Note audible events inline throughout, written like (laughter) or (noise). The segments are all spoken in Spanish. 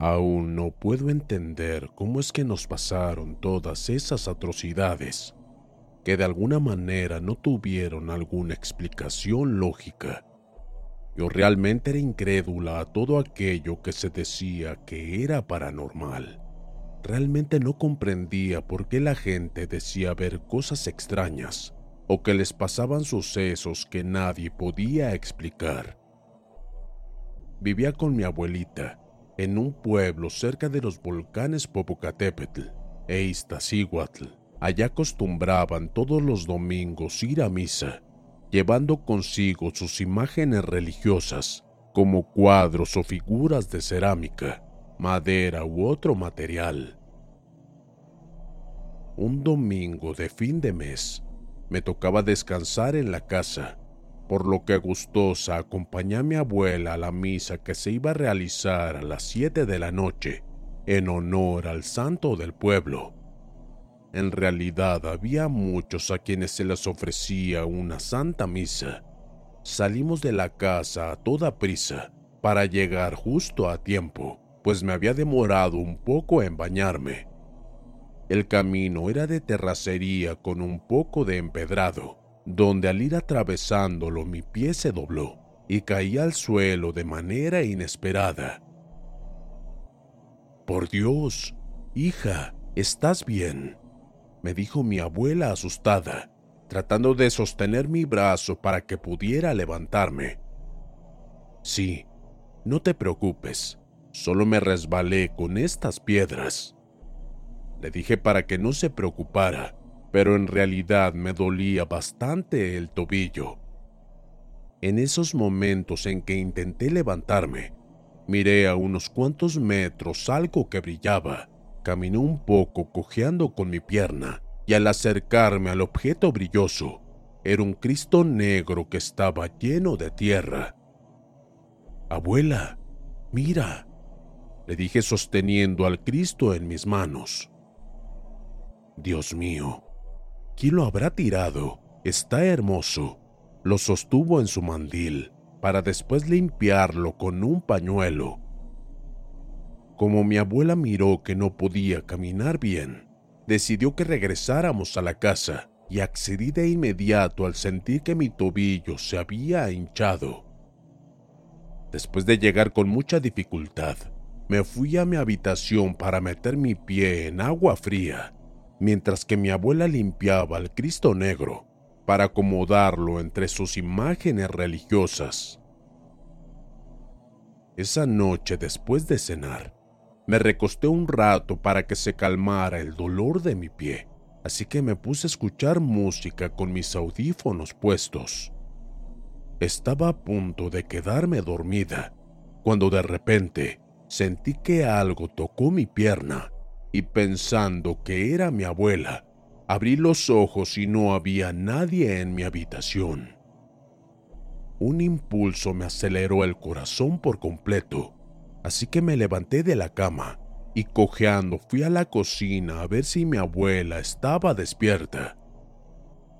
Aún no puedo entender cómo es que nos pasaron todas esas atrocidades que de alguna manera no tuvieron alguna explicación lógica. Yo realmente era incrédula a todo aquello que se decía que era paranormal. Realmente no comprendía por qué la gente decía ver cosas extrañas o que les pasaban sucesos que nadie podía explicar. Vivía con mi abuelita en un pueblo cerca de los volcanes Popocatépetl e Iztaccíhuatl. Allá acostumbraban todos los domingos ir a misa llevando consigo sus imágenes religiosas, como cuadros o figuras de cerámica, madera u otro material. Un domingo de fin de mes me tocaba descansar en la casa, por lo que gustosa acompañé a mi abuela a la misa que se iba a realizar a las 7 de la noche en honor al santo del pueblo. En realidad había muchos a quienes se les ofrecía una santa misa. Salimos de la casa a toda prisa para llegar justo a tiempo, pues me había demorado un poco en bañarme. El camino era de terracería con un poco de empedrado, donde al ir atravesándolo mi pie se dobló y caí al suelo de manera inesperada. Por Dios, hija, ¿estás bien? me dijo mi abuela asustada, tratando de sostener mi brazo para que pudiera levantarme. Sí, no te preocupes, solo me resbalé con estas piedras. Le dije para que no se preocupara, pero en realidad me dolía bastante el tobillo. En esos momentos en que intenté levantarme, miré a unos cuantos metros algo que brillaba Caminé un poco cojeando con mi pierna y al acercarme al objeto brilloso, era un Cristo negro que estaba lleno de tierra. Abuela, mira, le dije sosteniendo al Cristo en mis manos. Dios mío, ¿quién lo habrá tirado? Está hermoso. Lo sostuvo en su mandil para después limpiarlo con un pañuelo como mi abuela miró que no podía caminar bien, decidió que regresáramos a la casa y accedí de inmediato al sentir que mi tobillo se había hinchado. Después de llegar con mucha dificultad, me fui a mi habitación para meter mi pie en agua fría, mientras que mi abuela limpiaba al Cristo Negro para acomodarlo entre sus imágenes religiosas. Esa noche después de cenar, me recosté un rato para que se calmara el dolor de mi pie, así que me puse a escuchar música con mis audífonos puestos. Estaba a punto de quedarme dormida, cuando de repente sentí que algo tocó mi pierna y pensando que era mi abuela, abrí los ojos y no había nadie en mi habitación. un impulso me aceleró el corazón por completo, así que me levanté de la cama y cojeando fui a la cocina a ver si mi abuela estaba despierta.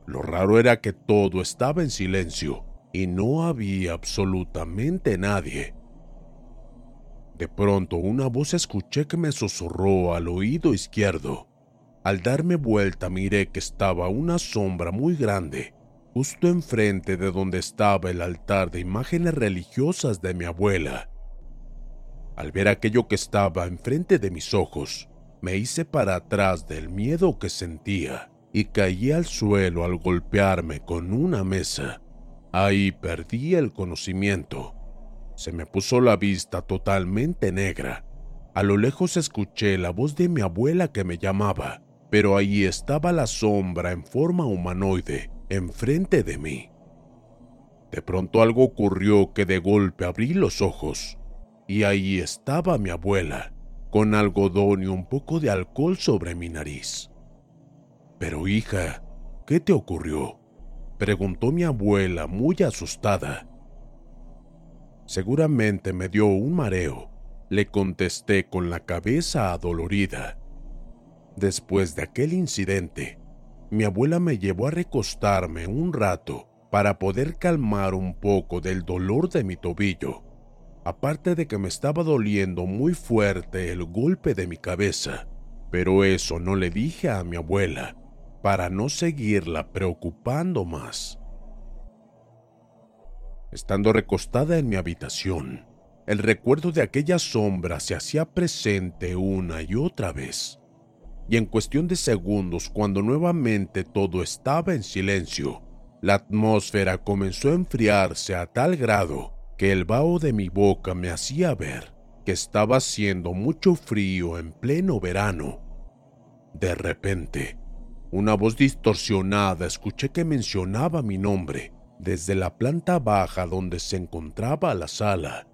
Lo raro era que todo estaba en silencio y no había absolutamente nadie. De pronto una voz escuché que me susurró al oído izquierdo. Al darme vuelta miré que estaba una sombra muy grande, justo enfrente de donde estaba el altar de imágenes religiosas de mi abuela. Al ver aquello que estaba enfrente de mis ojos, me hice para atrás del miedo que sentía y caí al suelo al golpearme con una mesa. Ahí perdí el conocimiento. Se me puso la vista totalmente negra. A lo lejos escuché la voz de mi abuela que me llamaba, pero ahí estaba la sombra en forma humanoide, enfrente de mí. De pronto algo ocurrió que de golpe abrí los ojos, y ahí estaba mi abuela, con algodón y un poco de alcohol sobre mi nariz. Pero hija, ¿qué te ocurrió? preguntó mi abuela muy asustada. Seguramente me dio un mareo, le contesté con la cabeza adolorida. Después de aquel incidente, mi abuela me llevó a recostarme un rato para poder calmar un poco del dolor de mi tobillo, aparte de que me estaba doliendo muy fuerte el golpe de mi cabeza, pero eso no le dije a mi abuela para no seguirla preocupando más. Estando recostada en mi habitación, el recuerdo de aquella sombra se hacía presente una y otra vez. Y en cuestión de segundos, cuando nuevamente todo estaba en silencio, la atmósfera comenzó a enfriarse a tal grado que el vaho de mi boca me hacía ver que estaba haciendo mucho frío en pleno verano. De repente, una voz distorsionada escuché que mencionaba mi nombre desde la planta baja donde se encontraba la sala,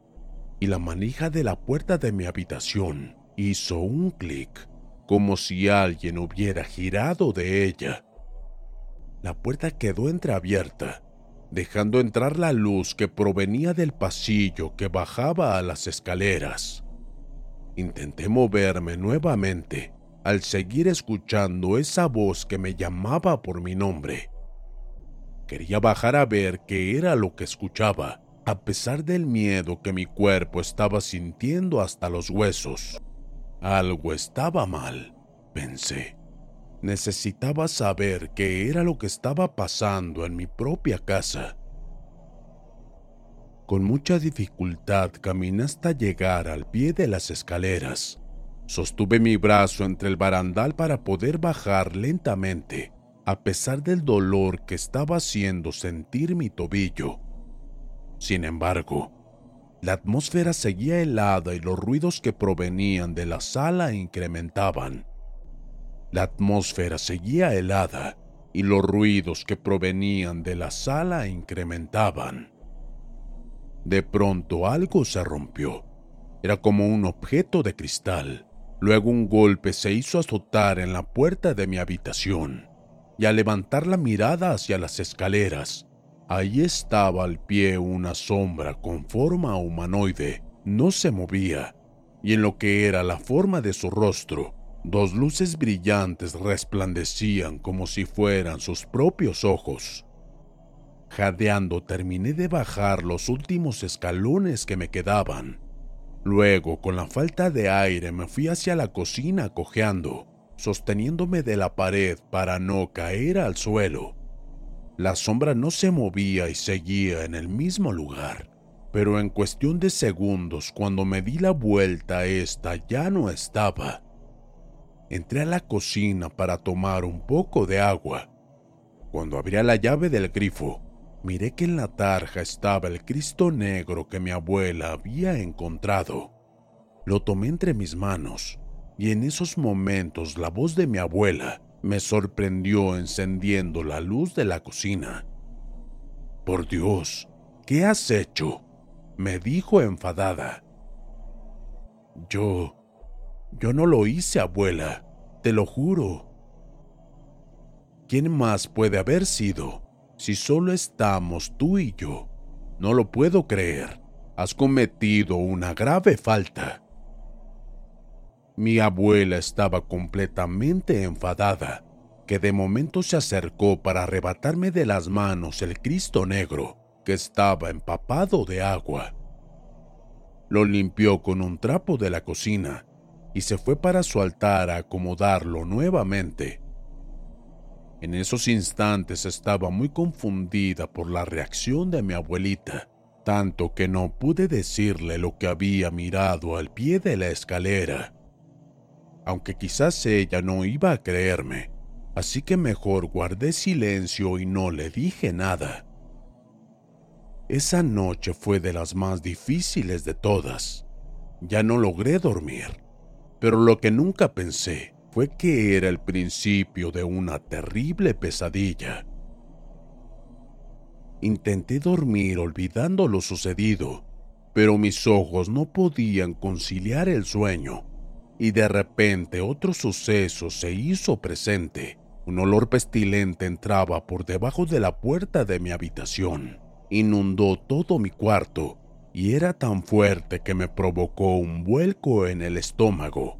y la manija de la puerta de mi habitación hizo un clic, como si alguien hubiera girado de ella. La puerta quedó entreabierta, dejando entrar la luz que provenía del pasillo que bajaba a las escaleras. Intenté moverme nuevamente al seguir escuchando esa voz que me llamaba por mi nombre Quería bajar a ver qué era lo que escuchaba, a pesar del miedo que mi cuerpo estaba sintiendo hasta los huesos. Algo estaba mal, pensé. Necesitaba saber qué era lo que estaba pasando en mi propia casa. Con mucha dificultad caminé hasta llegar al pie de las escaleras. Sostuve mi brazo entre el barandal para poder bajar lentamente a pesar del dolor que estaba haciendo sentir mi tobillo. Sin embargo, la atmósfera seguía helada y los ruidos que provenían de la sala incrementaban. La atmósfera seguía helada y los ruidos que provenían de la sala incrementaban. De pronto algo se rompió. Era como un objeto de cristal. Luego un golpe se hizo azotar en la puerta de mi habitación y al levantar la mirada hacia las escaleras, ahí estaba al pie una sombra con forma humanoide. No se movía, y en lo que era la forma de su rostro, dos luces brillantes resplandecían como si fueran sus propios ojos. Jadeando terminé de bajar los últimos escalones que me quedaban. Luego, con la falta de aire, me fui hacia la cocina cojeando sosteniéndome de la pared para no caer al suelo. La sombra no se movía y seguía en el mismo lugar, pero en cuestión de segundos cuando me di la vuelta esta ya no estaba. Entré a la cocina para tomar un poco de agua. Cuando abría la llave del grifo, miré que en la tarja estaba el Cristo negro que mi abuela había encontrado. Lo tomé entre mis manos y en esos momentos la voz de mi abuela me sorprendió encendiendo la luz de la cocina. Por Dios, ¿qué has hecho? me dijo enfadada. Yo... yo no lo hice, abuela, te lo juro. ¿Quién más puede haber sido si solo estamos tú y yo? no lo puedo creer. Has cometido una grave falta. Mi abuela estaba completamente enfadada, que de momento se acercó para arrebatarme de las manos el Cristo negro, que estaba empapado de agua. Lo limpió con un trapo de la cocina y se fue para su altar a acomodarlo nuevamente. En esos instantes estaba muy confundida por la reacción de mi abuelita, tanto que no pude decirle lo que había mirado al pie de la escalera. Aunque quizás ella no iba a creerme, así que mejor guardé silencio y no le dije nada. Esa noche fue de las más difíciles de todas. Ya no logré dormir, pero lo que nunca pensé fue que era el principio de una terrible pesadilla. Intenté dormir olvidando lo sucedido, pero mis ojos no podían conciliar el sueño, y de repente otro suceso se hizo presente. Un olor pestilente entraba por debajo de la puerta de mi habitación, inundó todo mi cuarto, y era tan fuerte que me provocó un vuelco en el estómago.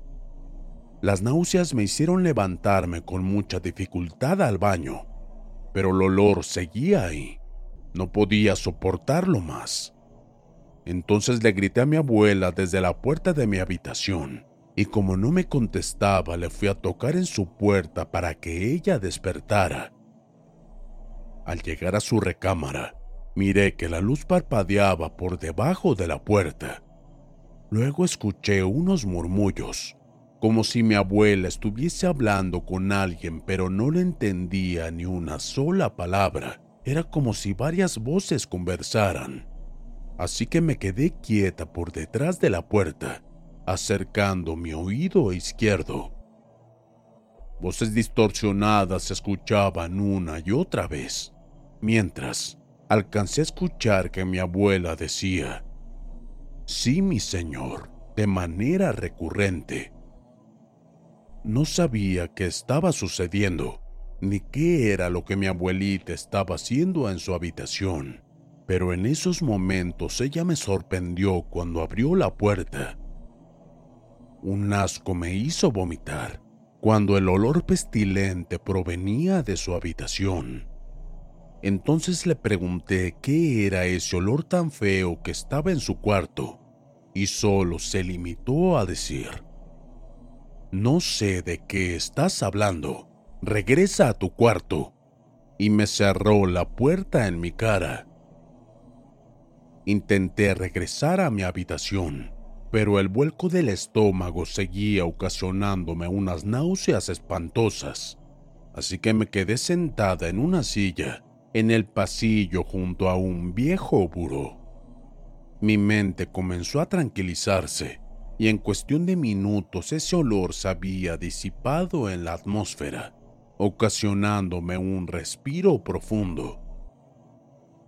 Las náuseas me hicieron levantarme con mucha dificultad al baño, pero el olor seguía ahí. No podía soportarlo más. Entonces le grité a mi abuela desde la puerta de mi habitación, y como no me contestaba, le fui a tocar en su puerta para que ella despertara. Al llegar a su recámara, miré que la luz parpadeaba por debajo de la puerta. Luego escuché unos murmullos como si mi abuela estuviese hablando con alguien pero no le entendía ni una sola palabra. Era como si varias voces conversaran. Así que me quedé quieta por detrás de la puerta, acercando mi oído izquierdo. Voces distorsionadas se escuchaban una y otra vez, mientras alcancé a escuchar que mi abuela decía, Sí, mi señor, de manera recurrente no sabía qué estaba sucediendo, ni qué era lo que mi abuelita estaba haciendo en su habitación, pero en esos momentos ella me sorprendió cuando abrió la puerta. Un asco me hizo vomitar cuando el olor pestilente provenía de su habitación. Entonces le pregunté qué era ese olor tan feo que estaba en su cuarto, y solo se limitó a decir, no sé de qué estás hablando. Regresa a tu cuarto. Y me cerró la puerta en mi cara. Intenté regresar a mi habitación, pero el vuelco del estómago seguía ocasionándome unas náuseas espantosas. Así que me quedé sentada en una silla en el pasillo junto a un viejo buró. Mi mente comenzó a tranquilizarse y en cuestión de minutos ese olor se había disipado en la atmósfera, ocasionándome un respiro profundo.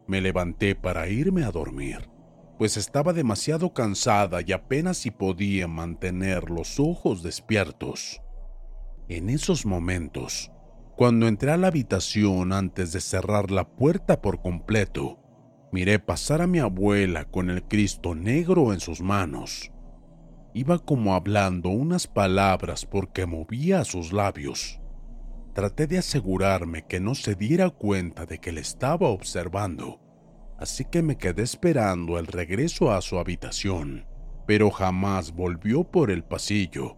Me levanté para irme a dormir, pues estaba demasiado cansada y apenas si podía mantener los ojos despiertos. En esos momentos, cuando entré a la habitación antes de cerrar la puerta por completo, miré pasar a mi abuela con el Cristo negro en sus manos Iba como hablando unas palabras porque movía sus labios. Traté de asegurarme que no se diera cuenta de que le estaba observando, así que me quedé esperando el regreso a su habitación, pero jamás volvió por el pasillo.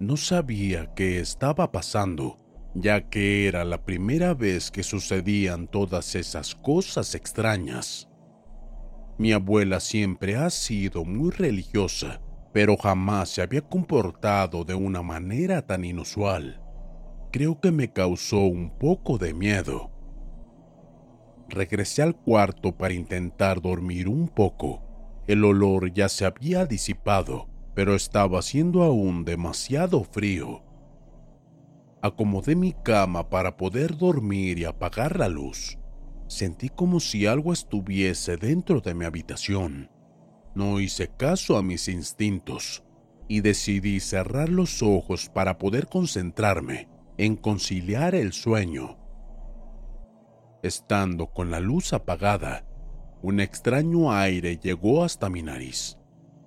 No sabía qué estaba pasando, ya que era la primera vez que sucedían todas esas cosas extrañas. Mi abuela siempre ha sido muy religiosa pero jamás se había comportado de una manera tan inusual. Creo que me causó un poco de miedo. Regresé al cuarto para intentar dormir un poco. El olor ya se había disipado, pero estaba haciendo aún demasiado frío. Acomodé mi cama para poder dormir y apagar la luz. Sentí como si algo estuviese dentro de mi habitación. No hice caso a mis instintos y decidí cerrar los ojos para poder concentrarme en conciliar el sueño. Estando con la luz apagada, un extraño aire llegó hasta mi nariz.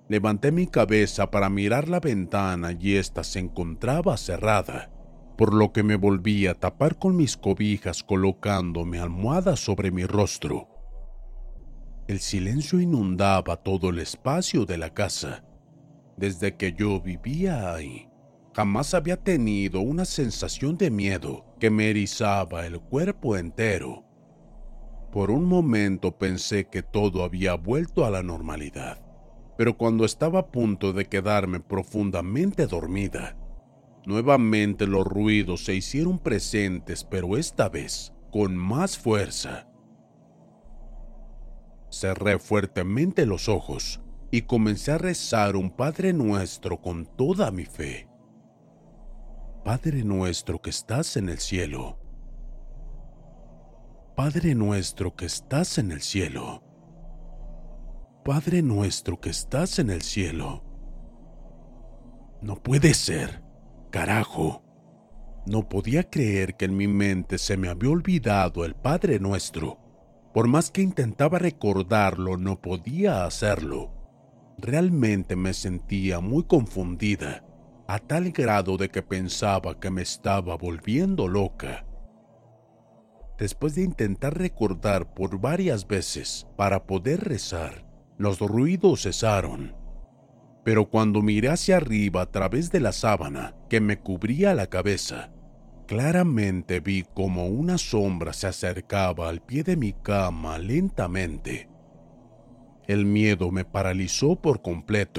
Levanté mi cabeza para mirar la ventana y ésta se encontraba cerrada, por lo que me volví a tapar con mis cobijas colocando mi almohada sobre mi rostro. El silencio inundaba todo el espacio de la casa. Desde que yo vivía ahí, jamás había tenido una sensación de miedo que me erizaba el cuerpo entero. Por un momento pensé que todo había vuelto a la normalidad, pero cuando estaba a punto de quedarme profundamente dormida, nuevamente los ruidos se hicieron presentes, pero esta vez con más fuerza. Cerré fuertemente los ojos y comencé a rezar un Padre Nuestro con toda mi fe. Padre nuestro que estás en el cielo. Padre nuestro que estás en el cielo. Padre nuestro que estás en el cielo. No puede ser. Carajo. No podía creer que en mi mente se me había olvidado el Padre nuestro. Por más que intentaba recordarlo, no podía hacerlo. Realmente me sentía muy confundida, a tal grado de que pensaba que me estaba volviendo loca. Después de intentar recordar por varias veces para poder rezar, los ruidos cesaron. Pero cuando miré hacia arriba a través de la sábana que me cubría la cabeza, Claramente vi como una sombra se acercaba al pie de mi cama lentamente. El miedo me paralizó por completo.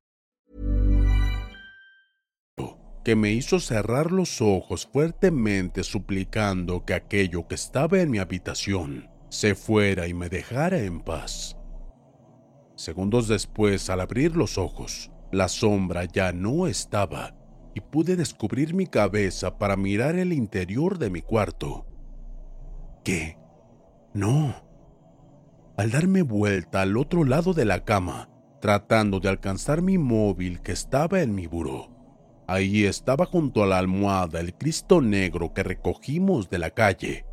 Que me hizo cerrar los ojos fuertemente suplicando que aquello que estaba en mi habitación se fuera y me dejara en paz. Segundos después, al abrir los ojos, la sombra ya no estaba y pude descubrir mi cabeza para mirar el interior de mi cuarto. ¿Qué? No. Al darme vuelta al otro lado de la cama, tratando de alcanzar mi móvil que estaba en mi buró, ahí estaba junto a la almohada el Cristo negro que recogimos de la calle.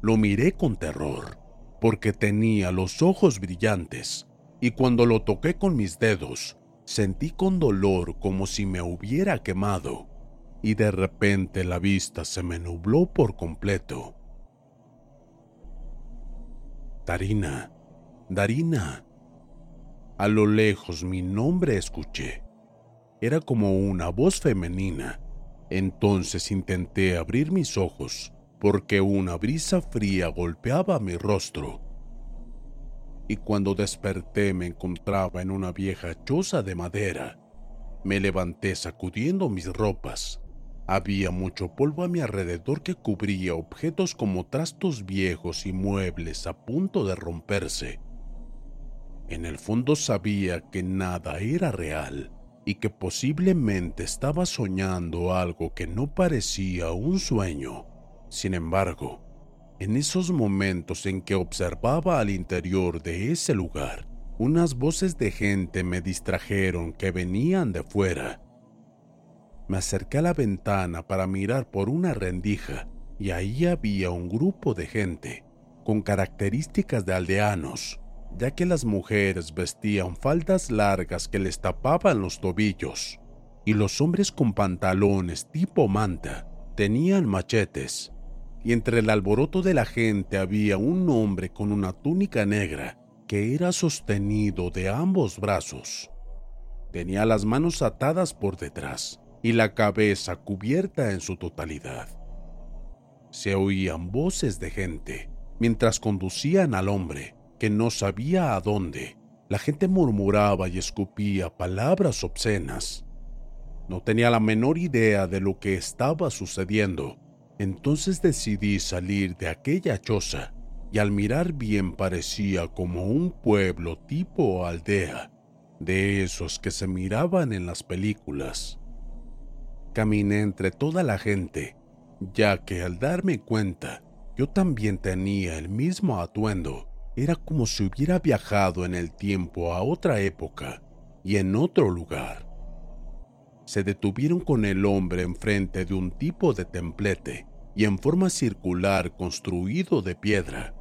Lo miré con terror, porque tenía los ojos brillantes, y cuando lo toqué con mis dedos, Sentí con dolor como si me hubiera quemado y de repente la vista se me nubló por completo. Darina, Darina. A lo lejos mi nombre escuché. Era como una voz femenina. Entonces intenté abrir mis ojos porque una brisa fría golpeaba mi rostro y cuando desperté me encontraba en una vieja choza de madera. Me levanté sacudiendo mis ropas. Había mucho polvo a mi alrededor que cubría objetos como trastos viejos y muebles a punto de romperse. En el fondo sabía que nada era real y que posiblemente estaba soñando algo que no parecía un sueño. Sin embargo, en esos momentos en que observaba al interior de ese lugar, unas voces de gente me distrajeron que venían de fuera. Me acerqué a la ventana para mirar por una rendija y ahí había un grupo de gente con características de aldeanos, ya que las mujeres vestían faldas largas que les tapaban los tobillos y los hombres con pantalones tipo manta tenían machetes y entre el alboroto de la gente había un hombre con una túnica negra que era sostenido de ambos brazos. Tenía las manos atadas por detrás y la cabeza cubierta en su totalidad. Se oían voces de gente mientras conducían al hombre, que no sabía a dónde. La gente murmuraba y escupía palabras obscenas. No tenía la menor idea de lo que estaba sucediendo. Entonces decidí salir de aquella choza y al mirar bien parecía como un pueblo tipo aldea, de esos que se miraban en las películas. Caminé entre toda la gente, ya que al darme cuenta, yo también tenía el mismo atuendo. Era como si hubiera viajado en el tiempo a otra época y en otro lugar. Se detuvieron con el hombre enfrente de un tipo de templete y en forma circular construido de piedra.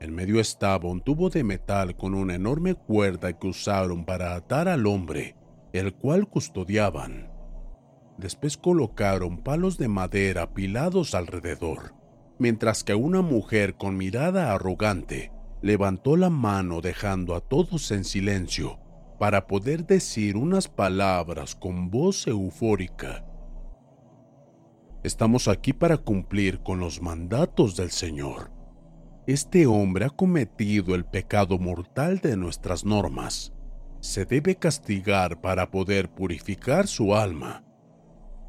En medio estaba un tubo de metal con una enorme cuerda que usaron para atar al hombre, el cual custodiaban. Después colocaron palos de madera apilados alrededor, mientras que una mujer con mirada arrogante levantó la mano dejando a todos en silencio para poder decir unas palabras con voz eufórica. Estamos aquí para cumplir con los mandatos del Señor. Este hombre ha cometido el pecado mortal de nuestras normas. Se debe castigar para poder purificar su alma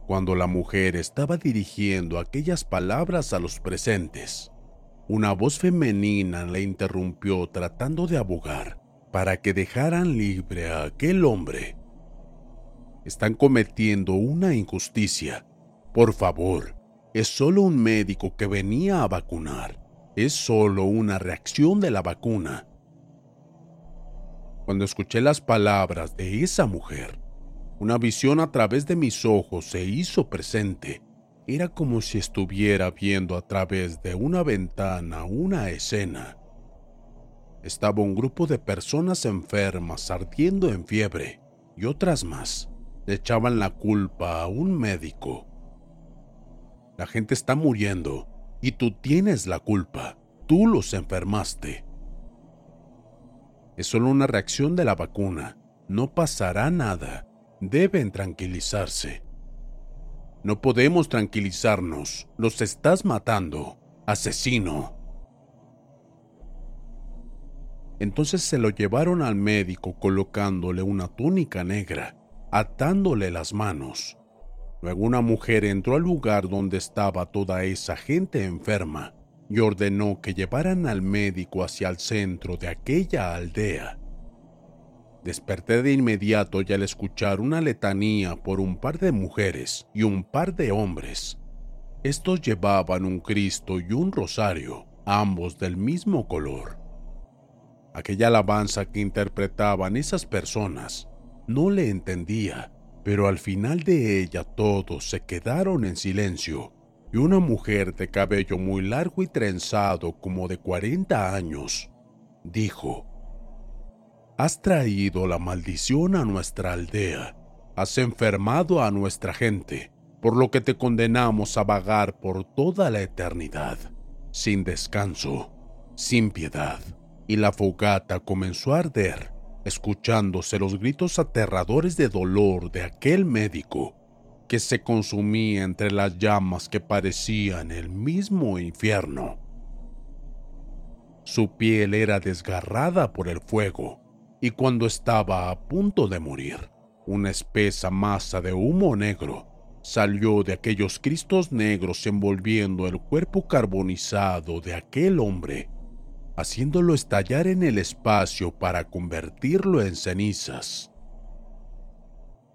cuando la mujer estaba dirigiendo aquellas palabras a los presentes, una voz femenina le interrumpió tratando de abogar para que dejaran libre a aquel hombre. Están cometiendo una injusticia. Por favor, es solo un médico que venía a vacunar. Es solo una reacción de la vacuna. Cuando escuché las palabras de esa mujer, una visión a través de mis ojos se hizo presente. Era como si estuviera viendo a través de una ventana una escena. Estaba un grupo de personas enfermas ardiendo en fiebre y otras más le echaban la culpa a un médico. La gente está muriendo y tú tienes la culpa. Tú los enfermaste. Es solo una reacción de la vacuna. No pasará nada deben tranquilizarse. No podemos tranquilizarnos. Los estás matando, asesino. Entonces se lo llevaron al médico colocándole una túnica negra, atándole las manos. Luego una mujer entró al lugar donde estaba toda esa gente enferma y ordenó que llevaran al médico hacia el centro de aquella aldea. Desperté de inmediato y al escuchar una letanía por un par de mujeres y un par de hombres. Estos llevaban un Cristo y un rosario, ambos del mismo color. Aquella alabanza que interpretaban esas personas no le entendía, pero al final de ella todos se quedaron en silencio y una mujer de cabello muy largo y trenzado como de 40 años dijo, Has traído la maldición a nuestra aldea, has enfermado a nuestra gente, por lo que te condenamos a vagar por toda la eternidad, sin descanso, sin piedad. Y la fogata comenzó a arder, escuchándose los gritos aterradores de dolor de aquel médico que se consumía entre las llamas que parecían el mismo infierno. Su piel era desgarrada por el fuego y cuando estaba a punto de morir, una espesa masa de humo negro salió de aquellos cristos negros envolviendo el cuerpo carbonizado de aquel hombre, haciéndolo estallar en el espacio para convertirlo en cenizas.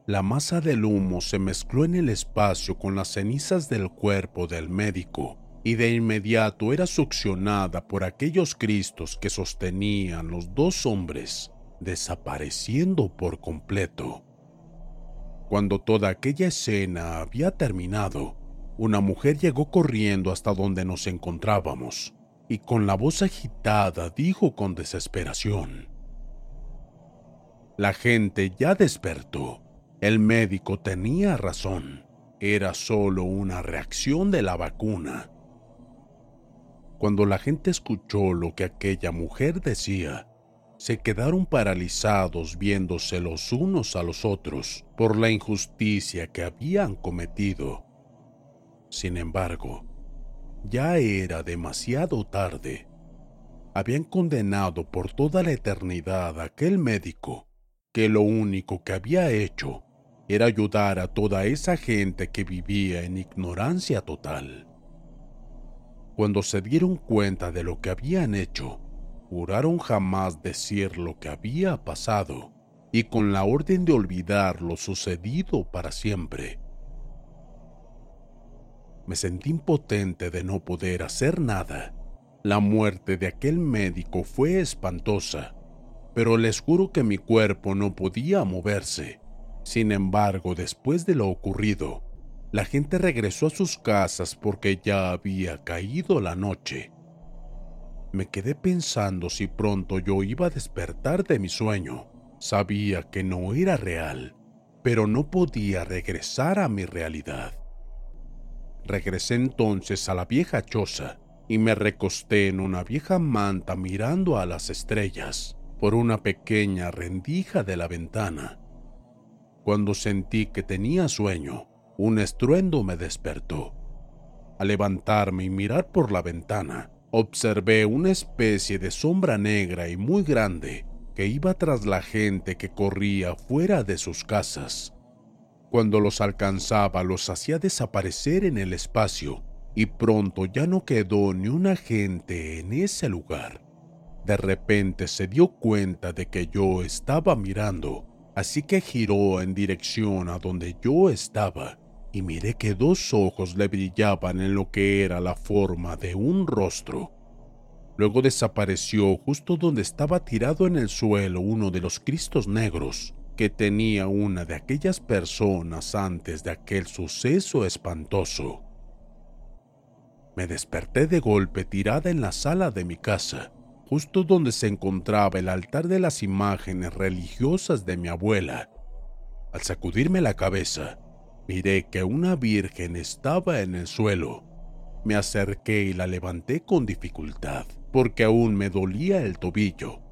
La masa del humo se mezcló en el espacio con las cenizas del cuerpo del médico y de inmediato era succionada por aquellos cristos que sostenían los dos hombres desapareciendo por completo. Cuando toda aquella escena había terminado, una mujer llegó corriendo hasta donde nos encontrábamos y con la voz agitada dijo con desesperación, La gente ya despertó. El médico tenía razón. Era solo una reacción de la vacuna. Cuando la gente escuchó lo que aquella mujer decía, se quedaron paralizados viéndose los unos a los otros por la injusticia que habían cometido. Sin embargo, ya era demasiado tarde. Habían condenado por toda la eternidad a aquel médico que lo único que había hecho era ayudar a toda esa gente que vivía en ignorancia total. Cuando se dieron cuenta de lo que habían hecho, juraron jamás decir lo que había pasado y con la orden de olvidar lo sucedido para siempre. Me sentí impotente de no poder hacer nada. La muerte de aquel médico fue espantosa, pero les juro que mi cuerpo no podía moverse. Sin embargo, después de lo ocurrido, la gente regresó a sus casas porque ya había caído la noche. Me quedé pensando si pronto yo iba a despertar de mi sueño. Sabía que no era real, pero no podía regresar a mi realidad. Regresé entonces a la vieja choza y me recosté en una vieja manta mirando a las estrellas por una pequeña rendija de la ventana. Cuando sentí que tenía sueño, un estruendo me despertó. Al levantarme y mirar por la ventana, observé una especie de sombra negra y muy grande que iba tras la gente que corría fuera de sus casas. Cuando los alcanzaba los hacía desaparecer en el espacio y pronto ya no quedó ni una gente en ese lugar. De repente se dio cuenta de que yo estaba mirando, así que giró en dirección a donde yo estaba y miré que dos ojos le brillaban en lo que era la forma de un rostro. Luego desapareció justo donde estaba tirado en el suelo uno de los cristos negros que tenía una de aquellas personas antes de aquel suceso espantoso. Me desperté de golpe tirada en la sala de mi casa, justo donde se encontraba el altar de las imágenes religiosas de mi abuela. Al sacudirme la cabeza, Miré que una virgen estaba en el suelo. Me acerqué y la levanté con dificultad, porque aún me dolía el tobillo.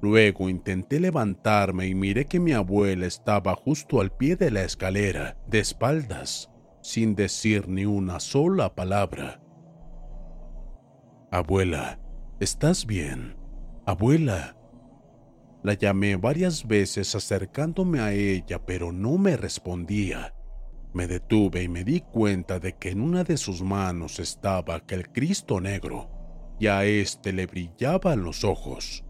Luego intenté levantarme y miré que mi abuela estaba justo al pie de la escalera, de espaldas, sin decir ni una sola palabra. Abuela, ¿estás bien? Abuela. La llamé varias veces acercándome a ella, pero no me respondía. Me detuve y me di cuenta de que en una de sus manos estaba aquel Cristo negro y a éste le brillaban los ojos.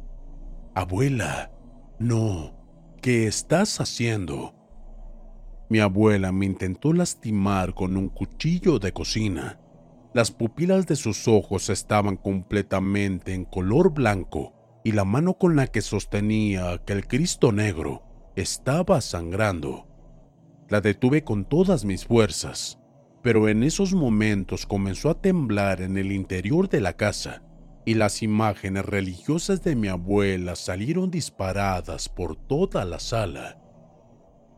Abuela, no, ¿qué estás haciendo? Mi abuela me intentó lastimar con un cuchillo de cocina. Las pupilas de sus ojos estaban completamente en color blanco y la mano con la que sostenía aquel Cristo negro estaba sangrando. La detuve con todas mis fuerzas, pero en esos momentos comenzó a temblar en el interior de la casa y las imágenes religiosas de mi abuela salieron disparadas por toda la sala.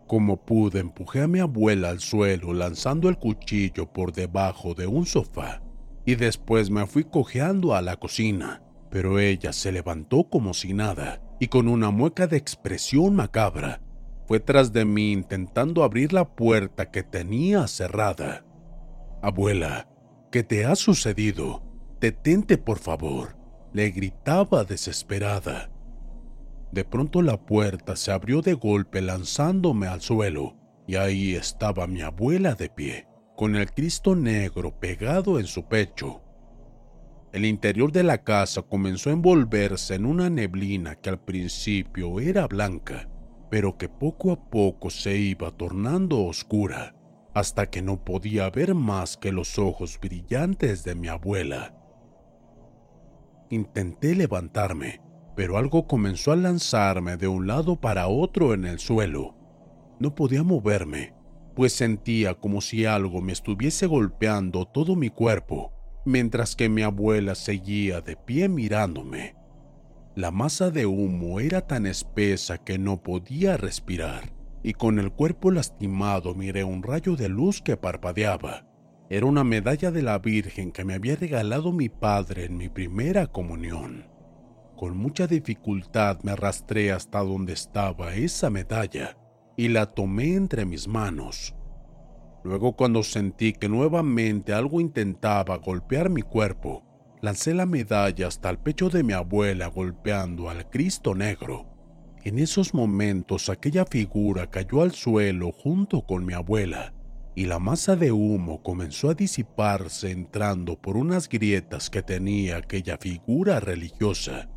Como pude, empujé a mi abuela al suelo lanzando el cuchillo por debajo de un sofá y después me fui cojeando a la cocina, pero ella se levantó como si nada y con una mueca de expresión macabra fue tras de mí intentando abrir la puerta que tenía cerrada. Abuela, ¿qué te ha sucedido? Detente, por favor, le gritaba desesperada. De pronto la puerta se abrió de golpe lanzándome al suelo, y ahí estaba mi abuela de pie, con el Cristo negro pegado en su pecho. El interior de la casa comenzó a envolverse en una neblina que al principio era blanca, pero que poco a poco se iba tornando oscura, hasta que no podía ver más que los ojos brillantes de mi abuela. Intenté levantarme, pero algo comenzó a lanzarme de un lado para otro en el suelo. No podía moverme, pues sentía como si algo me estuviese golpeando todo mi cuerpo, mientras que mi abuela seguía de pie mirándome. La masa de humo era tan espesa que no podía respirar, y con el cuerpo lastimado miré un rayo de luz que parpadeaba. Era una medalla de la Virgen que me había regalado mi padre en mi primera comunión. Con mucha dificultad me arrastré hasta donde estaba esa medalla y la tomé entre mis manos. Luego cuando sentí que nuevamente algo intentaba golpear mi cuerpo, lancé la medalla hasta el pecho de mi abuela golpeando al Cristo negro. En esos momentos aquella figura cayó al suelo junto con mi abuela y la masa de humo comenzó a disiparse entrando por unas grietas que tenía aquella figura religiosa.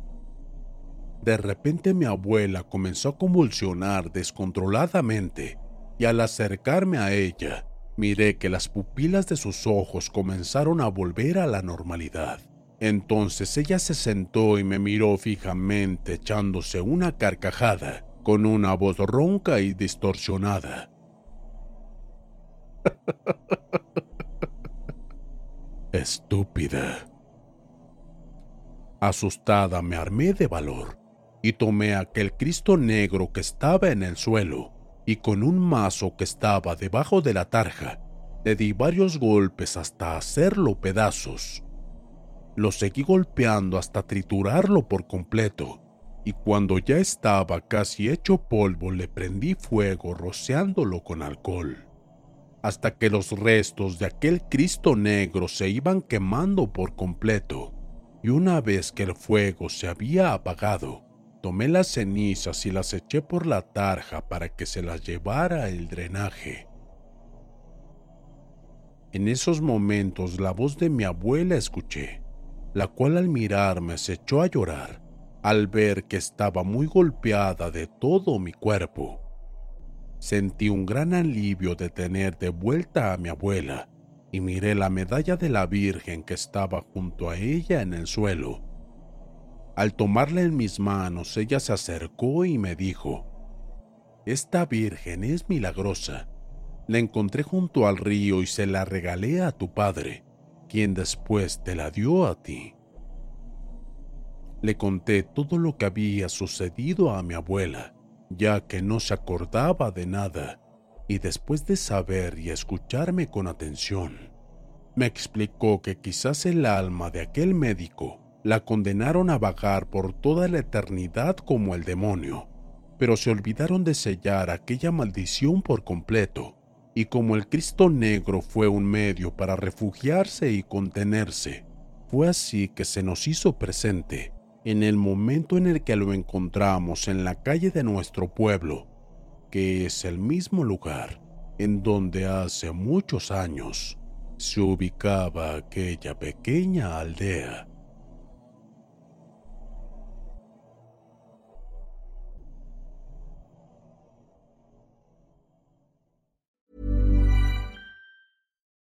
De repente mi abuela comenzó a convulsionar descontroladamente y al acercarme a ella, miré que las pupilas de sus ojos comenzaron a volver a la normalidad. Entonces ella se sentó y me miró fijamente echándose una carcajada con una voz ronca y distorsionada. (laughs) Estúpida. Asustada me armé de valor y tomé aquel Cristo negro que estaba en el suelo y con un mazo que estaba debajo de la tarja le di varios golpes hasta hacerlo pedazos. Lo seguí golpeando hasta triturarlo por completo y cuando ya estaba casi hecho polvo le prendí fuego rociándolo con alcohol hasta que los restos de aquel Cristo negro se iban quemando por completo, y una vez que el fuego se había apagado, tomé las cenizas y las eché por la tarja para que se las llevara el drenaje. En esos momentos la voz de mi abuela escuché, la cual al mirarme se echó a llorar al ver que estaba muy golpeada de todo mi cuerpo Sentí un gran alivio de tener de vuelta a mi abuela y miré la medalla de la Virgen que estaba junto a ella en el suelo. Al tomarla en mis manos, ella se acercó y me dijo, Esta Virgen es milagrosa. La encontré junto al río y se la regalé a tu padre, quien después te la dio a ti. Le conté todo lo que había sucedido a mi abuela ya que no se acordaba de nada, y después de saber y escucharme con atención, me explicó que quizás el alma de aquel médico la condenaron a vagar por toda la eternidad como el demonio, pero se olvidaron de sellar aquella maldición por completo, y como el Cristo negro fue un medio para refugiarse y contenerse, fue así que se nos hizo presente en el momento en el que lo encontramos en la calle de nuestro pueblo, que es el mismo lugar en donde hace muchos años se ubicaba aquella pequeña aldea.